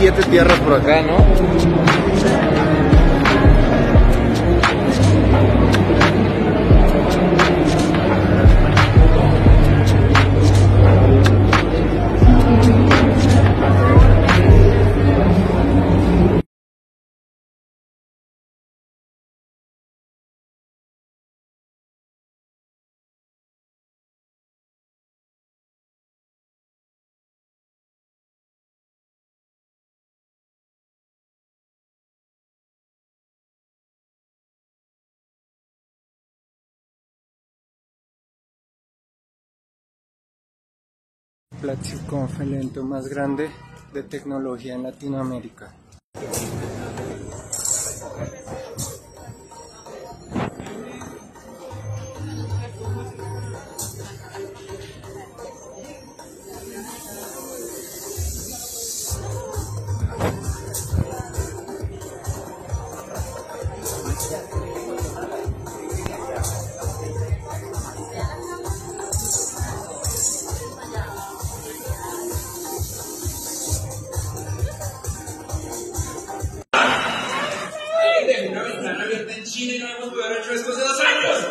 siete tierras por acá, ¿no? platform el evento más grande de tecnología en Latinoamérica. Chile no hemos hecho esto hace dos años.